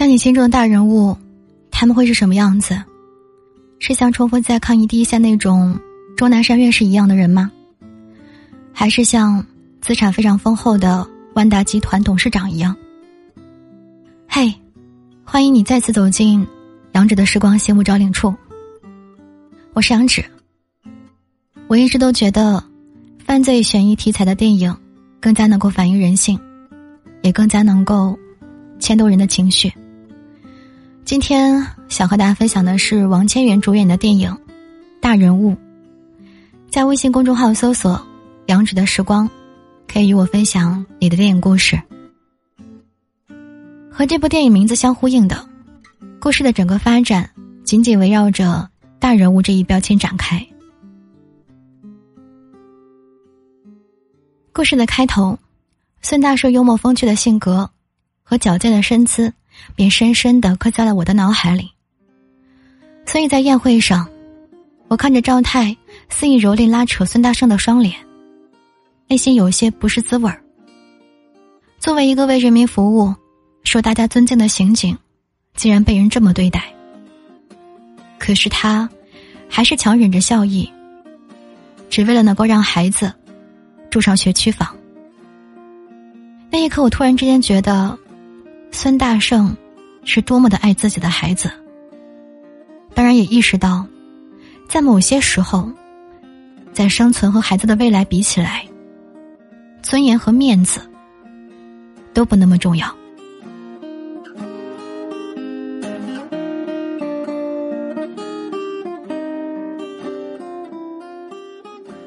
在你心中的大人物，他们会是什么样子？是像冲锋在抗疫第一线那种钟南山院士一样的人吗？还是像资产非常丰厚的万达集团董事长一样？嘿，欢迎你再次走进杨芷的时光谢幕招领处。我是杨芷。我一直都觉得，犯罪悬疑题材的电影更加能够反映人性，也更加能够牵动人的情绪。今天想和大家分享的是王千源主演的电影《大人物》。在微信公众号搜索“杨芷的时光”，可以与我分享你的电影故事。和这部电影名字相呼应的，故事的整个发展紧紧围绕着“大人物”这一标签展开。故事的开头，孙大圣幽默风趣的性格和矫健的身姿。便深深的刻在了我的脑海里。所以在宴会上，我看着赵太肆意蹂躏拉扯孙大圣的双脸，内心有些不是滋味儿。作为一个为人民服务、受大家尊敬的刑警，竟然被人这么对待。可是他，还是强忍着笑意，只为了能够让孩子住上学区房。那一刻，我突然之间觉得。孙大圣是多么的爱自己的孩子，当然也意识到，在某些时候，在生存和孩子的未来比起来，尊严和面子都不那么重要。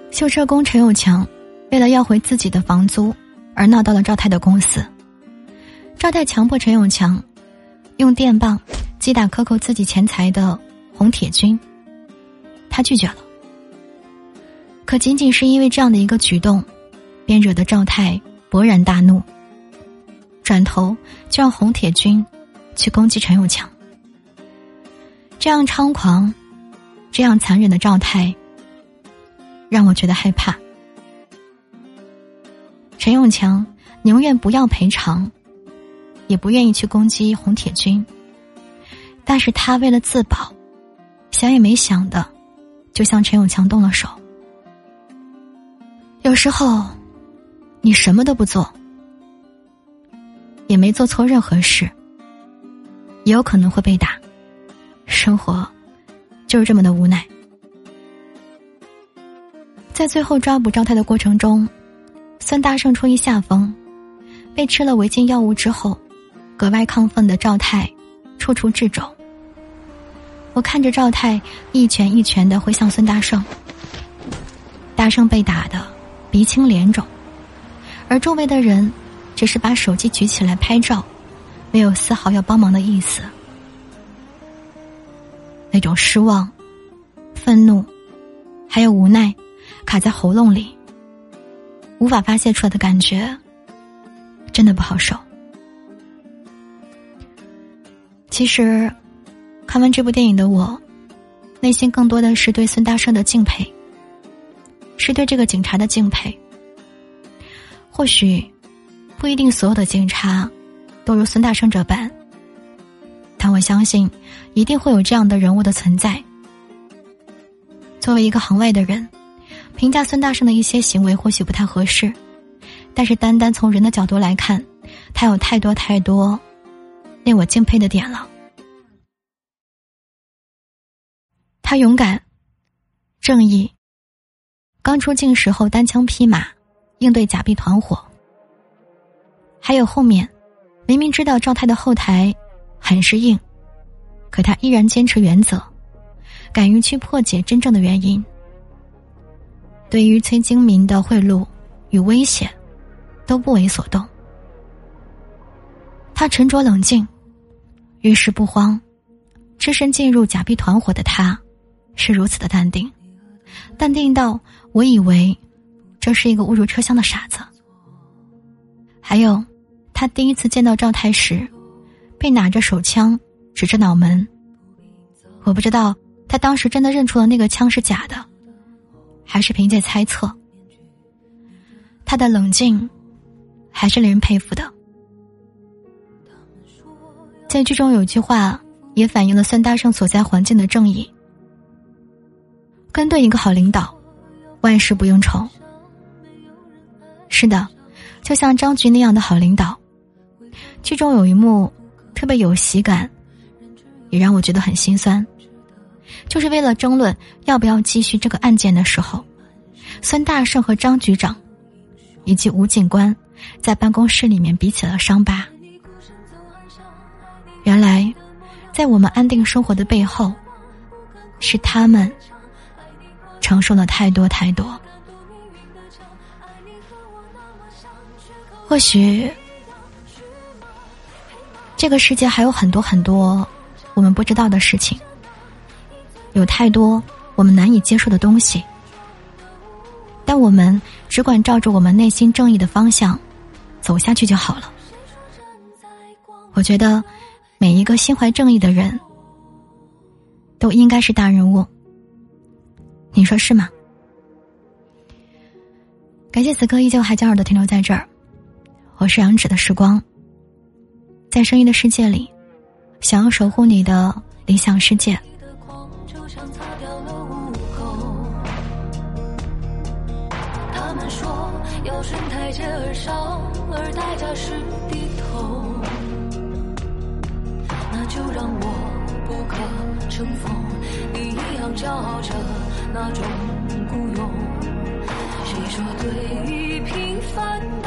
修车工陈永强，为了要回自己的房租，而闹到了赵太的公司。赵太强迫陈永强用电棒击打克扣自己钱财的洪铁军，他拒绝了。可仅仅是因为这样的一个举动，便惹得赵太勃然大怒，转头就让洪铁军去攻击陈永强。这样猖狂、这样残忍的赵太，让我觉得害怕。陈永强宁愿不要赔偿。也不愿意去攻击红铁军，但是他为了自保，想也没想的，就向陈永强动了手。有时候，你什么都不做，也没做错任何事，也有可能会被打。生活就是这么的无奈。在最后抓捕赵太的过程中，孙大圣出于下风，被吃了违禁药物之后。格外亢奋的赵太，处处掣肘。我看着赵太一拳一拳的挥向孙大圣，大圣被打的鼻青脸肿，而周围的人只是把手机举起来拍照，没有丝毫要帮忙的意思。那种失望、愤怒，还有无奈，卡在喉咙里，无法发泄出来的感觉，真的不好受。其实，看完这部电影的我，内心更多的是对孙大圣的敬佩，是对这个警察的敬佩。或许，不一定所有的警察都如孙大圣这般，但我相信，一定会有这样的人物的存在。作为一个行外的人，评价孙大圣的一些行为或许不太合适，但是单单从人的角度来看，他有太多太多。令我敬佩的点了，他勇敢、正义，刚出境时候单枪匹马应对假币团伙，还有后面明明知道赵太的后台很是硬，可他依然坚持原则，敢于去破解真正的原因。对于崔精明的贿赂与威胁，都不为所动。他沉着冷静。遇事不慌，只身进入假币团伙的他，是如此的淡定，淡定到我以为这是一个误入车厢的傻子。还有，他第一次见到赵太时，被拿着手枪指着脑门。我不知道他当时真的认出了那个枪是假的，还是凭借猜测。他的冷静，还是令人佩服的。在剧中有一句话也反映了孙大圣所在环境的正义：跟对一个好领导，万事不用愁。是的，就像张局那样的好领导。剧中有一幕特别有喜感，也让我觉得很心酸，就是为了争论要不要继续这个案件的时候，孙大圣和张局长以及吴警官在办公室里面比起了伤疤。原来，在我们安定生活的背后，是他们承受了太多太多。或许，这个世界还有很多很多我们不知道的事情，有太多我们难以接受的东西，但我们只管照着我们内心正义的方向走下去就好了。我觉得。每一个心怀正义的人，都应该是大人物。你说是吗？感谢此刻依旧还骄傲的停留在这儿。我是杨芷的时光，在声音的世界里，想要守护你的理想世界。他们说要顺台阶而上，而代价是低头。乘风，你一样骄傲着那种孤勇。谁说对与平凡？